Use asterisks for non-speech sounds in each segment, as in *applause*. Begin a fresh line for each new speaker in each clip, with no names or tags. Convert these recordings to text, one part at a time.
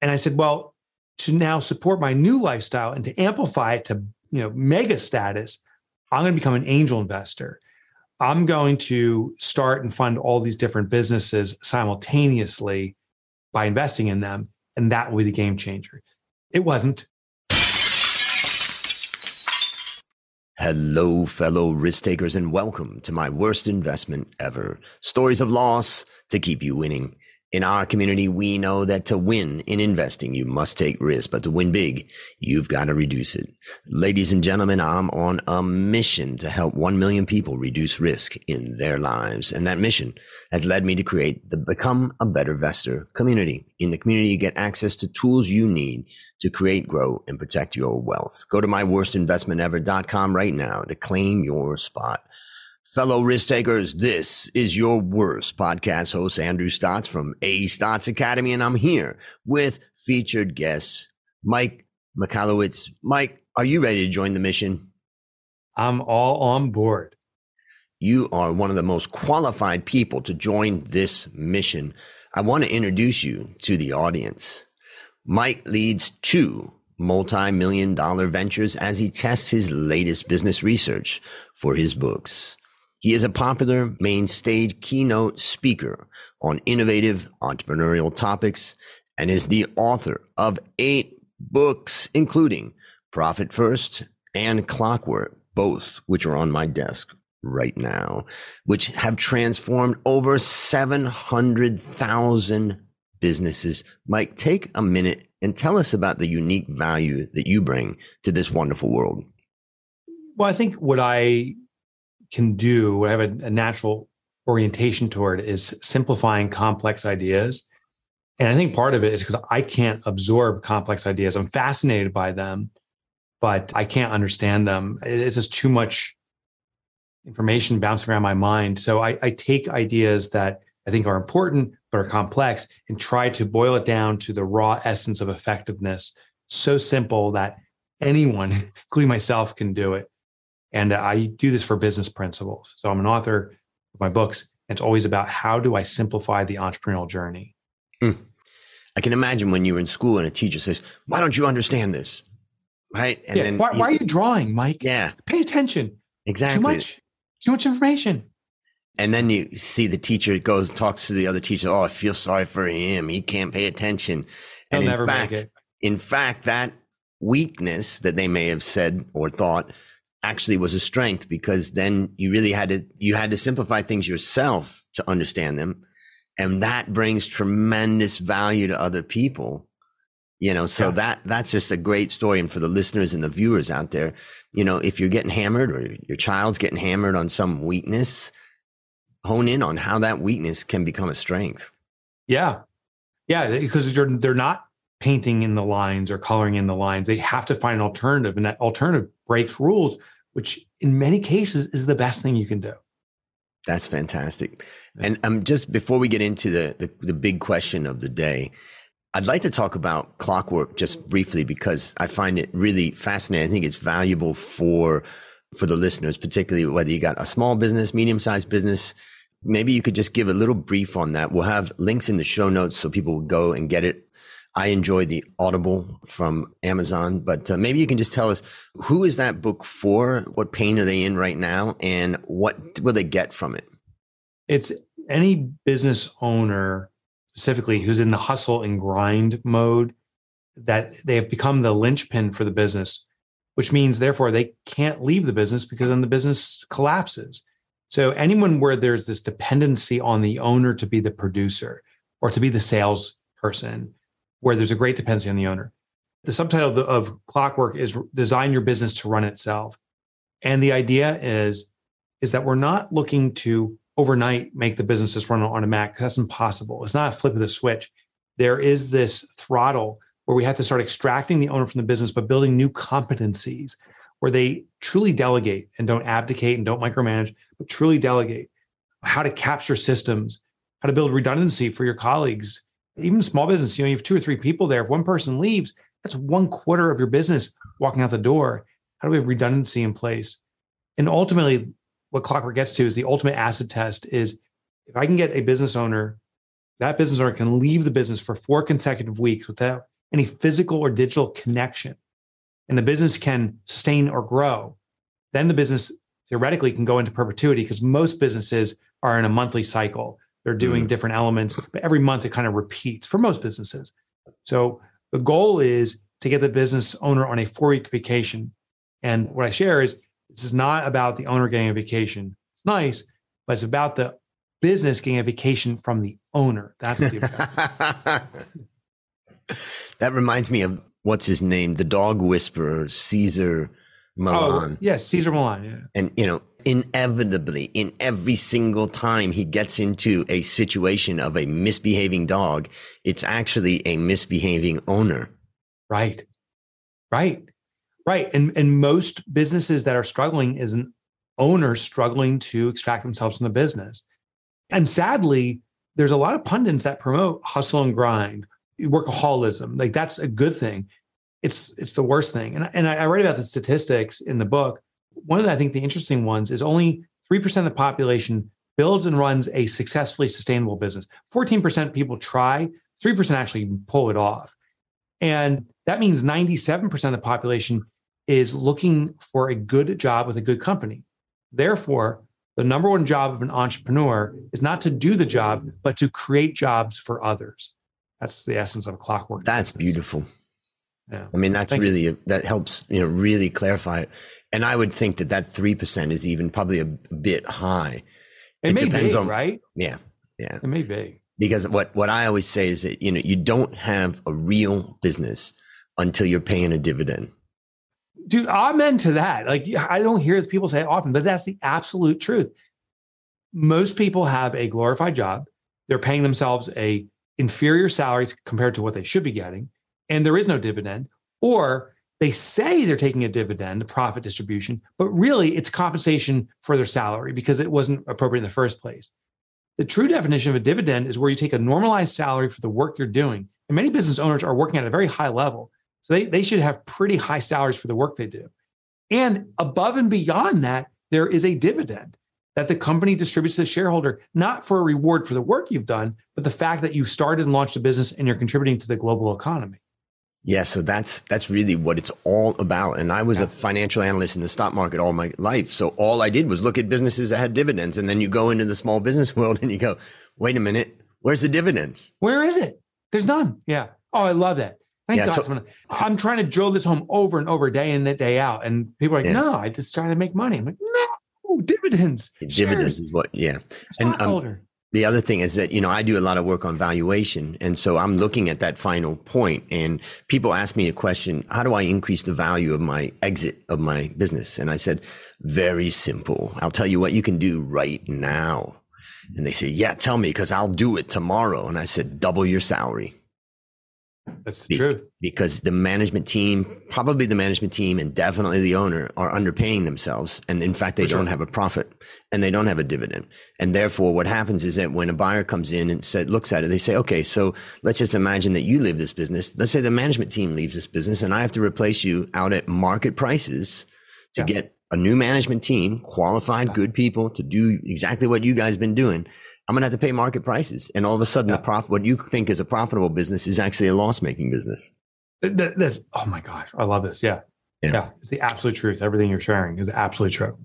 And I said, well, to now support my new lifestyle and to amplify it to, you know, mega status, I'm going to become an angel investor. I'm going to start and fund all these different businesses simultaneously by investing in them. And that will be the game changer. It wasn't.
Hello, fellow risk takers, and welcome to my worst investment ever. Stories of loss to keep you winning. In our community, we know that to win in investing, you must take risk, but to win big, you've got to reduce it. Ladies and gentlemen, I'm on a mission to help 1 million people reduce risk in their lives. And that mission has led me to create the Become a Better Investor community. In the community, you get access to tools you need to create, grow, and protect your wealth. Go to myworstinvestmentever.com right now to claim your spot. Fellow risk takers, this is your worst podcast host, Andrew Stotz from A Stotz Academy, and I'm here with featured guests, Mike Michalowicz. Mike, are you ready to join the mission?
I'm all on board.
You are one of the most qualified people to join this mission. I want to introduce you to the audience. Mike leads two multi million dollar ventures as he tests his latest business research for his books. He is a popular main stage keynote speaker on innovative entrepreneurial topics and is the author of eight books, including Profit First and Clockwork, both which are on my desk right now, which have transformed over 700,000 businesses. Mike, take a minute and tell us about the unique value that you bring to this wonderful world.
Well, I think what I can do, what I have a, a natural orientation toward, is simplifying complex ideas. And I think part of it is because I can't absorb complex ideas. I'm fascinated by them, but I can't understand them. It's just too much information bouncing around my mind. So I, I, take ideas that I think are important but are complex and try to boil it down to the raw essence of effectiveness. So simple that anyone, *laughs* including myself, can do it. And I do this for business principles. So I'm an author of my books. And it's always about how do I simplify the entrepreneurial journey? Mm.
I can imagine when you were in school and a teacher says, Why don't you understand this? Right.
And yeah. then why, why, are you drawing, Mike?
Yeah.
Pay attention.
Exactly.
Too much, too much information.
And then you see the teacher goes and talks to the other teacher. Oh, I feel sorry for him. He can't pay attention.
And
He'll
in
fact, in fact, that weakness that they may have said or thought actually was a strength because then you really had to you had to simplify things yourself to understand them. And that brings tremendous value to other people you know? So yeah. that that's just a great story. And for the listeners and the viewers out there you know if you're getting hammered or your child's getting hammered on some weakness hone in on how that weakness can become a strength.
Yeah. Yeah because they're they're not painting in the lines or coloring in the lines. They have to find an alternative, and that alternative breaks rules, which in many cases is the best thing you can do.
That's fantastic. And um, just before we get into the, the, the big question of the day, I'd like to talk about clockwork just briefly because I find it really fascinating. I think it's valuable for for the listeners, particularly whether you got a small business, medium sized business. Maybe you could just give a little brief on that. We'll have links in the show notes so people will go and get it I enjoyed the Audible from Amazon, but uh, maybe you can just tell us who is that book for? What pain are they in right now, and what will they get from it?
It's any business owner specifically who's in the hustle and grind mode that they have become the linchpin for the business, which means therefore they can't leave the business because then the business collapses. So anyone where there's this dependency on the owner to be the producer or to be the salesperson where there's a great dependency on the owner. The subtitle of, the, of Clockwork is Design Your Business to Run Itself. And the idea is, is that we're not looking to overnight make the business just run on a Mac. That's impossible. It's not a flip of the switch. There is this throttle where we have to start extracting the owner from the business, but building new competencies where they truly delegate and don't abdicate and don't micromanage, but truly delegate how to capture systems, how to build redundancy for your colleagues, even small business, you know, you have two or three people there. If one person leaves, that's one quarter of your business walking out the door. How do we have redundancy in place? And ultimately, what Clockwork gets to is the ultimate acid test is if I can get a business owner that business owner can leave the business for four consecutive weeks without any physical or digital connection, and the business can sustain or grow, then the business theoretically can go into perpetuity because most businesses are in a monthly cycle. They're doing mm. different elements, but every month it kind of repeats for most businesses. So the goal is to get the business owner on a four week vacation. And what I share is this is not about the owner getting a vacation. It's nice, but it's about the business getting a vacation from the owner. That's the *laughs*
that reminds me of what's his name, the dog whisperer, Cesar Millan.
Oh, yes, Cesar Millan. Yeah.
And you know, inevitably, in every single time he gets into a situation of a misbehaving dog, it's actually a misbehaving owner.
Right. Right. Right. And and most businesses that are struggling is an owner struggling to extract themselves from the business. And sadly, there's a lot of pundits that promote hustle and grind, workaholism. Like that's a good thing. It's it's the worst thing. And, and I, write about the statistics in the book. One of the, I think the interesting ones is only 3% of the population builds and runs a successfully sustainable business. 14% people try, 3% actually pull it off. And that means 97% of the population is looking for a good job with a good company. Therefore, the number one job of an entrepreneur is not to do the job, but to create jobs for others. That's the essence of a clockwork.
That's business. beautiful. Yeah. I mean, that's Thank really, you. that helps, you know, really clarify it. And I would think that that 3% is even probably a bit high.
It, it may depends be, on, right?
Yeah. Yeah.
It may be.
Because what, what I always say is that, you know, you don't have a real business until you're paying a dividend.
Dude, amen to that. Like I don't hear people say it often, but that's the absolute truth. Most people have a glorified job. They're paying themselves a inferior salary compared to what they should be getting, and there is no dividend. Or they say they're taking a dividend, a profit distribution, but really it's compensation for their salary because it wasn't appropriate in the first place. The true definition of a dividend is where you take a normalized salary for the work you're doing. And many business owners are working at a very high level. So they, they should have pretty high salaries for the work they do. And above and beyond that, there is a dividend that the company distributes to the shareholder, not for a reward for the work you've done, but the fact that you've started and launched a business and you're contributing to the global economy.
Yeah, so that's that's really what it's all about. And I was yeah. a financial analyst in the stock market all my life. So all I did was look at businesses that had dividends. And then you go into the small business *laughs* world and you go, wait a minute, where's the dividends?
Where is it? There's none. Yeah. Oh, I love that. Thank yeah, God. So, I'm trying to drill this home over and over, day in and day out. And people are like, yeah. no, I just trying to make money. I'm like, no, dividends.
Dividends shares. is what, yeah. And um, the other thing is that, you know, I do a lot of work on valuation. And so I'm looking at that final point and people ask me a question, how do I increase the value of my exit of my business? And I said, very simple. I'll tell you what you can do right now. And they say, yeah, tell me because I'll do it tomorrow. And I said, double your salary.
That's the Be- truth.
Because the management team, probably the management team and definitely the owner are underpaying themselves. And in fact, they For don't sure. have a profit and they don't have a dividend. And therefore, what happens is that when a buyer comes in and said, looks at it, they say, okay, so let's just imagine that you leave this business. Let's say the management team leaves this business and I have to replace you out at market prices to yeah. get a new management team, qualified, good people to do exactly what you guys been doing. I'm going to have to pay market prices. And all of a sudden, yeah. the profit, what you think is a profitable business is actually a loss making business.
That's, oh my gosh, I love this. Yeah. yeah. Yeah. It's the absolute truth. Everything you're sharing is absolutely true.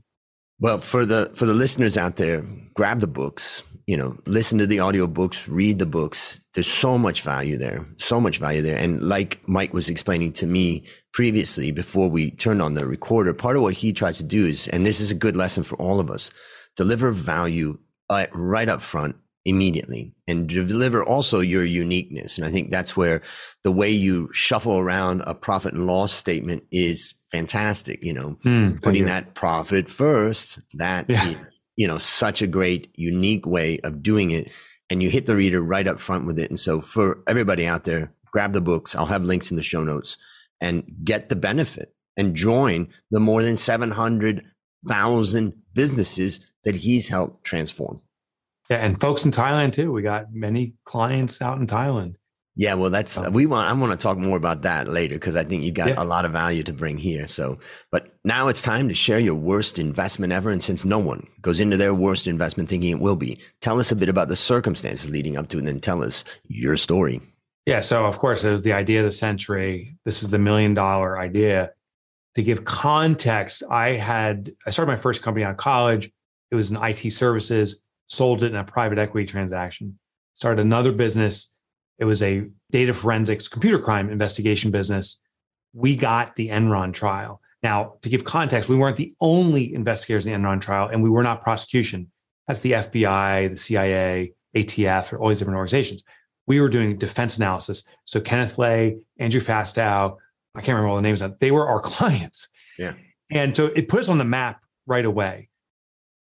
Well, for the, for the listeners out there, grab the books, you know, listen to the audiobooks, read the books. There's so much value there, so much value there. And like Mike was explaining to me previously before we turned on the recorder, part of what he tries to do is, and this is a good lesson for all of us, deliver value uh, right up front immediately and deliver also your uniqueness. And I think that's where the way you shuffle around a profit and loss statement is fantastic. You know, mm, putting you. that profit first, that yeah. is, you know, such a great, unique way of doing it. And you hit the reader right up front with it. And so for everybody out there, grab the books. I'll have links in the show notes and get the benefit and join the more than 700,000 businesses that he's helped transform.
Yeah, and folks in Thailand too. We got many clients out in Thailand.
Yeah, well, that's we want. I want to talk more about that later because I think you got
Yeah.
a lot of value to bring here. So, but now it's time to share your worst investment ever. And since no one goes into their worst investment thinking it will be, tell us a bit about the circumstances leading up to it, and then tell us your story.
Yeah. So, of course, it was the idea of the century. This is the million dollar idea. To give context, I had, I started my first company out of college. It was in IT services, sold it in a private equity transaction, started another business. It was a data forensics computer crime investigation business. We got the Enron trial. Now, to give context, we weren't the only investigators in the Enron trial, and we were not prosecution. That's the FBI, the CIA, ATF, or all these different organizations we were doing defense analysis. So Kenneth Lay, Andrew Fastow, I can't remember all the names. They were our *laughs* clients.
Yeah.
And so it put us on the map right away.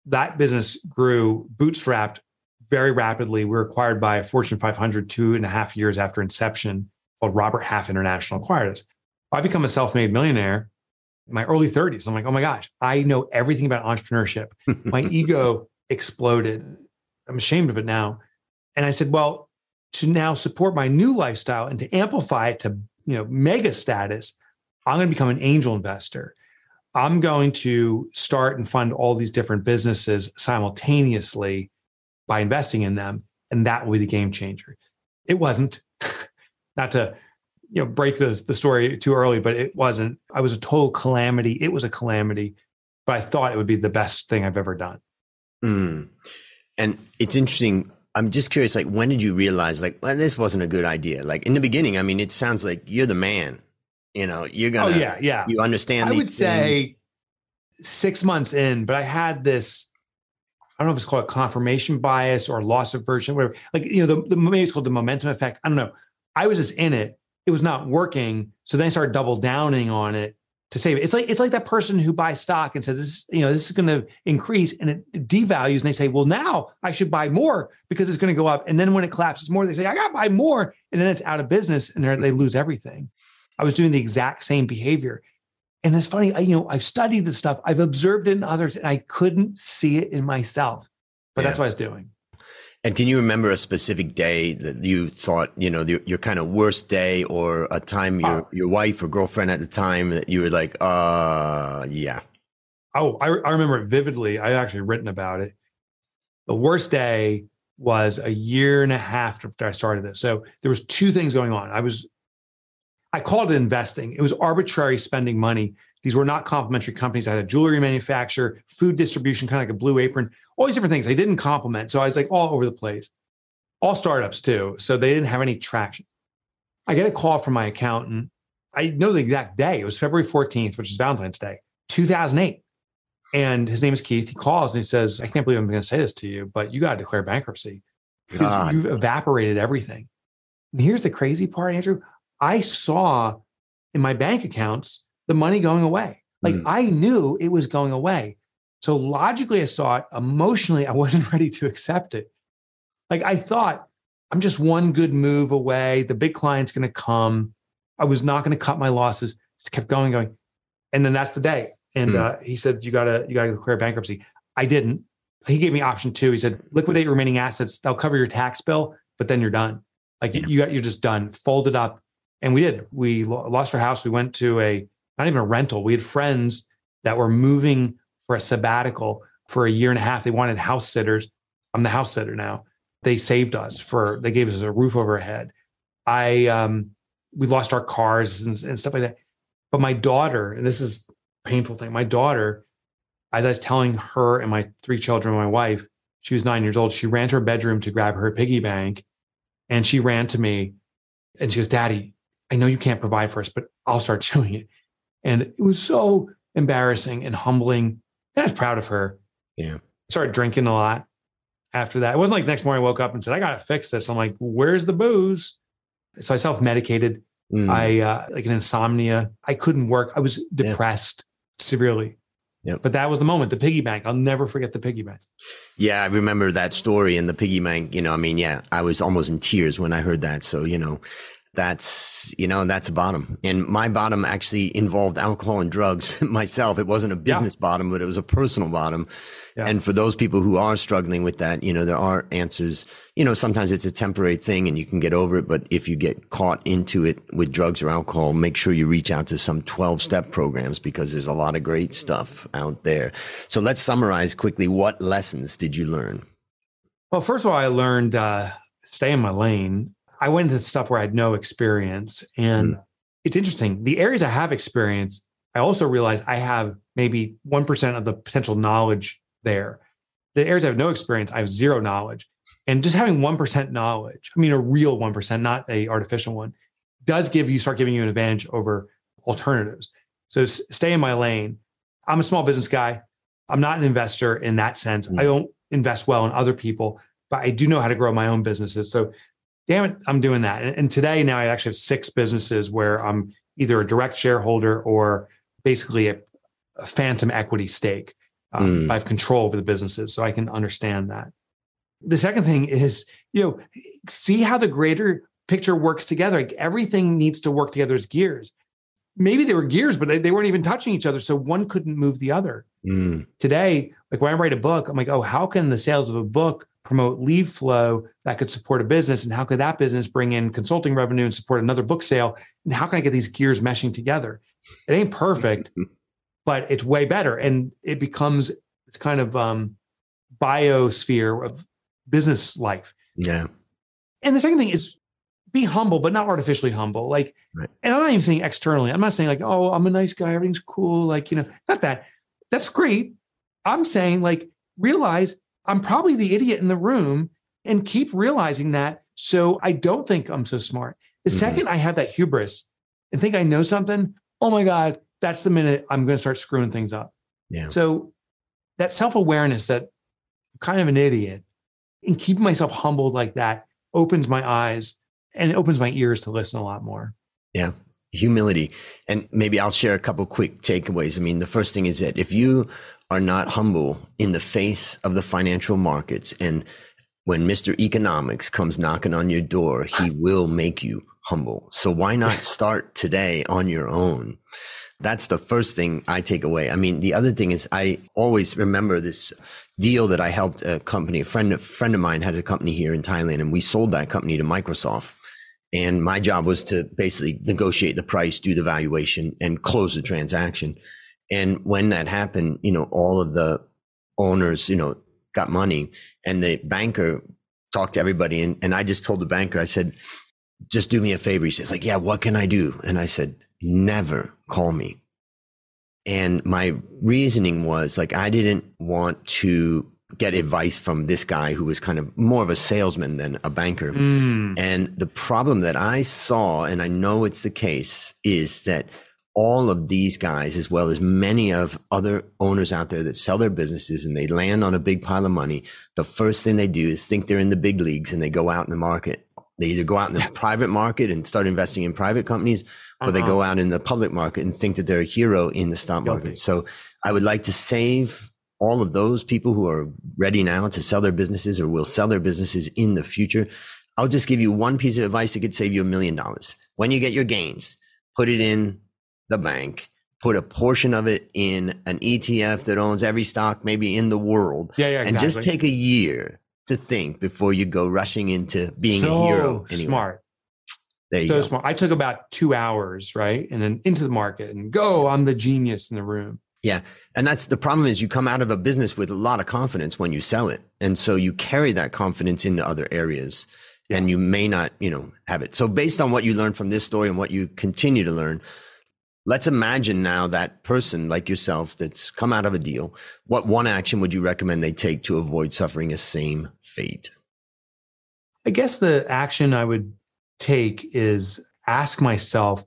That business grew bootstrapped very rapidly. We were acquired by a Fortune 500 two and a half years after inception called Robert Half International acquired us. I become a self-made millionaire in my early 30s. I'm like, oh my gosh, I know everything about entrepreneurship. *laughs* My ego exploded. I'm ashamed of it now. And I said, well, to now support my new lifestyle and to amplify it to you know mega status i'm going to become an angel investor i'm going to start and fund all these different businesses simultaneously by investing in them and that will be the game changer it wasn't *laughs* not to you know break the, the story too early but it wasn't i was a total calamity it was a calamity but i thought it would be the best thing i've ever done
Mm. And it's interesting. I'm just curious, like, when did you realize, like, well, this wasn't a good idea? Like, in the beginning, I mean, it sounds like you're the man. You know, you're
oh
gonna, Oh,
yeah yeah
you understand.
I would say six months in, but I had this. I don't know if it's called confirmation bias or loss aversion, whatever. Like you know, the, the maybe it's called the momentum effect. I don't know. I was just in it. It was not working, so then I started double downing on it to save it. It's like it's like that person who buys stock and says this, you know, this is going to increase, and it devalues, and they say, well, now I should buy more because it's going to go up, and then when it collapses more, they say I got to buy more, and then it's out of business, and they lose everything. I was doing the exact same behavior. And it's funny, I, you know, I've studied this stuff, I've observed it in others, and I couldn't see it in myself. But that's what I was doing.
And can you remember a specific day that you thought, you know, your, your kind of worst day or a time your,
Oh.
your wife or girlfriend at the time that you were like, uh, yeah.
Oh, I, I remember it vividly. I actually written about it. The worst day was a year and a half after I started this. So there was two things going on. I was, I called it investing. It was arbitrary spending money. These were not complementary companies. I had a jewelry manufacturer, food distribution, kind of like a blue apron, all these different things. They didn't complement. So I was like all over the place, all startups too. So they didn't have any traction. I get a call from my accountant. I know the exact day. It was February 14th, which is Valentine's Day, 2008. And his name is Keith. He calls and he says, I can't believe I'm going to say this to you, but you got to declare bankruptcy because you've evaporated everything. And here's the crazy part, Andrew. I saw in my bank accounts the money going away. Like
Mm.
I knew it was going away. So logically, I saw it. Emotionally, I *laughs* wasn't ready to accept it. Like I thought, I'm just one good move away. The big client's going to come. I was not going to cut my losses. Just kept going, going. And then that's the day. And
Mm.
uh, he said, "You gotta, you gotta declare bankruptcy." I didn't. He gave me option two. He said, "Liquidate remaining assets. They'll cover your tax bill, but then you're done. Like
Yeah.
you got, you're just done. Fold it up." And we did. We lost our house. We went to a not even a rental. We had friends that were moving for a sabbatical for a year and a half. They wanted house sitters. I'm the house sitter now. They saved us for. They gave us a roof over our head. I um, we lost our cars and, and stuff like that. But my daughter, and this is a painful thing. My daughter, as I was telling her and my three children, my wife, she was nine years old. She ran to her bedroom to grab her piggy bank, and she ran to me, and she goes, "Daddy, I know you can't provide for us, but I'll start *laughs* doing it." And it was so embarrassing and humbling. And I was proud of her.
Yeah.
Started drinking a lot after that. It wasn't like next morning I woke up and said, I got to fix this. I'm like, where's the booze? So I self medicated.
Mm.
I, uh, like an insomnia. I couldn't work. I was
Yeah.
depressed severely.
Yep.
But that was the moment, the piggy bank. I'll never forget the piggy bank.
Yeah, I remember that story and the piggy bank. You know, I mean, yeah, I was almost in tears when I heard that. So, you know, that's you know that's a bottom. And my bottom actually involved alcohol and drugs *laughs* myself. It wasn't a business yeah. bottom but it was a personal bottom. Yeah. and for those people who are struggling with that you know there are answers. You know sometimes it's a temporary thing and you can get over it but if you get caught into it with drugs or alcohol make sure you reach out to some 12 step programs because there's a lot of great stuff out there. So let's summarize quickly. What lessons did you learn?
Well first of all i learned uh, stay in my lane I went into stuff where I had no experience. And mm. it's interesting. The areas I have experience, I also realize I have maybe 1% of the potential knowledge there. The areas I have no experience, I have zero knowledge. And just having 1% knowledge, I mean, a real 1%, not a artificial one, does give you, start giving you an advantage over alternatives. So stay in my lane. I'm a small business guy. I'm not an investor in that sense. Mm. I don't invest well in other people, but I do know how to grow my own businesses. So damn it, I'm doing that. And, and today now I actually have six businesses where I'm either a direct shareholder or basically a, a phantom equity stake. Um, mm. I have control over the businesses, so I can understand that. The second thing is, you know, see how the greater picture works together. Like everything needs to work together as gears. Maybe they were gears, but they, they weren't even touching each other, so one couldn't move the other. Mm. Today, like when I write a book, I'm like, oh, how can the sales of a book promote lead flow that could support a business? And how could that business bring in consulting revenue and support another book sale? And how can i get these gears meshing together? It ain't perfect but it's way better. And it becomes it's kind of um biosphere of business life.
Yeah.
And the second thing is be humble but not artificially humble. Like right. and i'm not even saying externally. I'm not saying like oh i'm a nice guy. Everything's cool. Like you know not that. That's great. I'm saying like realize I'm probably the idiot in the room and keep realizing that. So I don't think I'm so smart. The mm-hmm. second I have that hubris and think I know something, oh my God, that's the minute I'm going to start screwing things up.
Yeah.
So that self awareness that I'm kind of an idiot and keeping myself humbled like that opens my eyes and it opens my ears to listen a lot more.
Yeah. Humility. And maybe I'll share a couple quick takeaways. I mean, the first thing is that if you are not humble in the face of the financial markets. And when Mr. Economics comes knocking on your door, he will make you humble. So why not *laughs* start today on your own? That's the first thing I take away. I mean, the other thing is I always remember this deal that I helped a company, a friend, a friend of mine had a company here in Thailand and we sold that company to Microsoft. And my job was to basically negotiate the price, do the valuation and close the transaction. And when that happened, you know, all of the owners, you know, got money and the banker talked to everybody. And, and I just told the banker, I said, just do me a favor. He says like, yeah, what can I do? And I said, never call me. And my reasoning was like, I didn't want to get advice from this guy who was kind of more of a salesman than a banker. Mm. And the problem that I saw, and I know it's the case, is that all of these guys, as well as many of other owners out there that sell their businesses and they land on a big pile of money, the first thing they do is think they're in the big leagues and they go out in the market. They either go out in the private market and start investing in private companies, or uh-huh. they go out in the public market and think that they're a hero in the stock market. So I would like to save all of those people who are ready now to sell their businesses or will sell their businesses in the future. I'll just give you one piece of advice that could save you a million dollars. When you get your gains, put it in the bank, put a portion of it in an ETF that owns every stock maybe in the world.
Yeah, yeah, exactly.
And just take a year to think before you go rushing into being
so
a hero.
Anyway. Smart.
There you
so
go.
smart. I took about two hours, right? And then into the market and go, I'm the genius in the room.
Yeah. And that's the problem is you come out of a business with a lot of confidence when you sell it. And so you carry that confidence into other areas yeah. and you may not, you know, have it. So based on what you learned from this story and what you continue to learn, Let's imagine now that person like yourself that's come out of a deal. What one action would you recommend they take to avoid suffering a same fate?
I guess the action I would take is ask myself,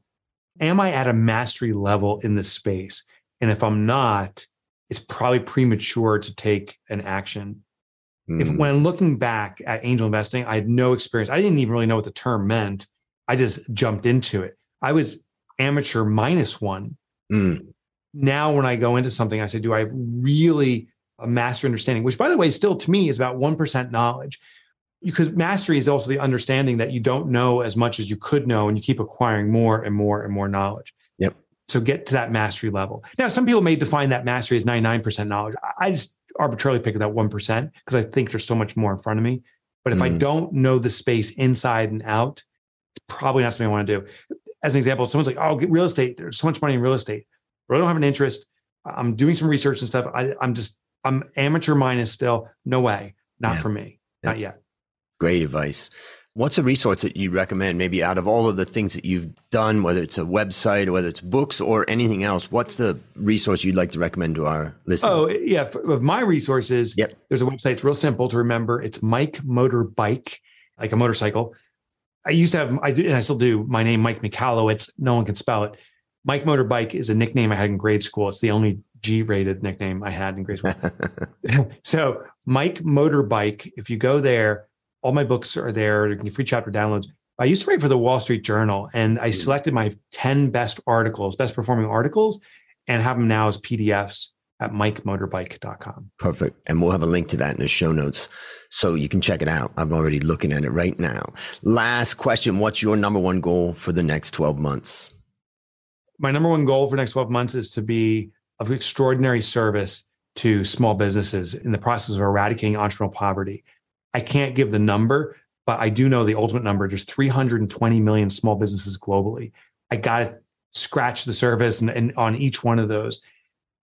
am I at a mastery level in this space? And if I'm not, it's probably premature to take an action. Mm. If hmm. when looking back at angel investing, I had no experience. I didn't even really know what the term meant. I just jumped into it. I was amateur minus one. Mm. Now, when I go into something, I say, do I really a master understanding? Which, by the way, still to me is about 1% knowledge. because mastery is also the understanding that you don't know as much as you could know and you keep acquiring more and more and more knowledge.
Yep.
So get to that mastery level. Now, some people may define that mastery as 99% knowledge. I just arbitrarily pick that 1% because I think there's so much more in front of me. But if mm. I don't know the space inside and out, it's probably not something I want to do. As an example, someone's like, oh, get real estate. There's so much money in real estate. But I don't have an interest. I'm doing some research and stuff. I, am just, I'm amateur minus still. No way. Not yeah. for me. Yeah. Not yet.
Great advice. What's a resource that you recommend, maybe out of all of the things that you've done, whether it's a website or whether it's books or anything else? What's the resource you'd like to recommend to our listeners?
Oh, yeah. For, my resources,
yep.
there's a website. It's real simple to remember. It's Mike Motor Bike, like a motorcycle. I used to have, I do, and I still do, my name, Mike Michalowicz. No one can spell it. Mike Motorbike is a nickname I had in grade school. It's the only G rated nickname I had in grade school. *laughs* *laughs* so, Mike Motorbike, if you go there, all my books are there. You can get free chapter downloads. I used to write for the Wall Street Journal and I mm. selected my 10 best articles, best performing articles, and have them now as PDFs at mikemotorbike.com.
Perfect. And we'll have a link to that in the show notes so you can check it out. I'm already looking at it right now. Last question What's your number one goal for the next 12 months?
My number one goal for next 12 months is to be of extraordinary service to small businesses in the process of eradicating entrepreneurial poverty. I can't give the number, but I do know the ultimate number. There's 320 million small businesses globally. I got to scratch the surface and, and on each one of those.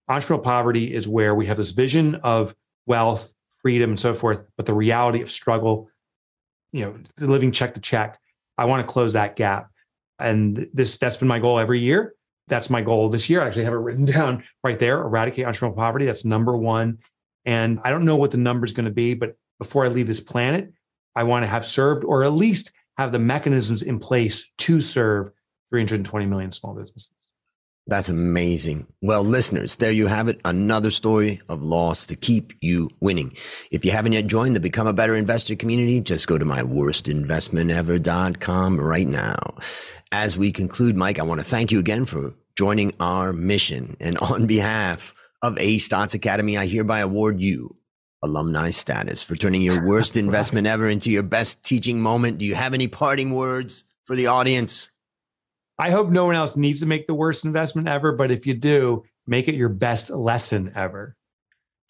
Entrepreneurial poverty is where we have this vision of wealth, freedom, and so forth, but the reality of struggle, you know, living check to check. I want to close that gap. And this that's been my goal every year. That's my goal this year. I actually have it *laughs* written down right there. Eradicate entrepreneurial poverty. That's number one. And I don't know what the number is going to be, but before I leave this planet, I want to have served or at least have the mechanisms in place to serve 320 million small businesses.
That's amazing. Well, listeners, there you have it. Another story of loss to keep you winning. If you haven't yet joined the Become a Better Investor community, just go to my worstinvestmentever.com right now. As we conclude, Mike, I want to thank you again for joining our mission. And on behalf of A Stotz Academy, I hereby award you alumni status for turning your worst *laughs* investment ever into your best teaching moment. Do you have any parting words for the audience?
I hope no one else needs to make the worst investment ever, but if you do, make it your best lesson ever.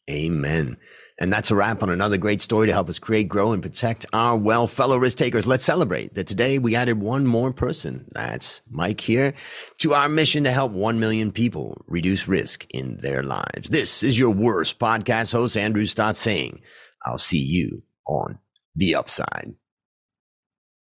Amen. And that's a wrap on another great story to help us create, grow, and protect our well fellow risk takers. Let's celebrate that today we added one more person. That's Mike here to our mission to help 1 million people reduce risk in their lives. This is your worst podcast host, Andrew Stotz, saying, I'll see you on the upside.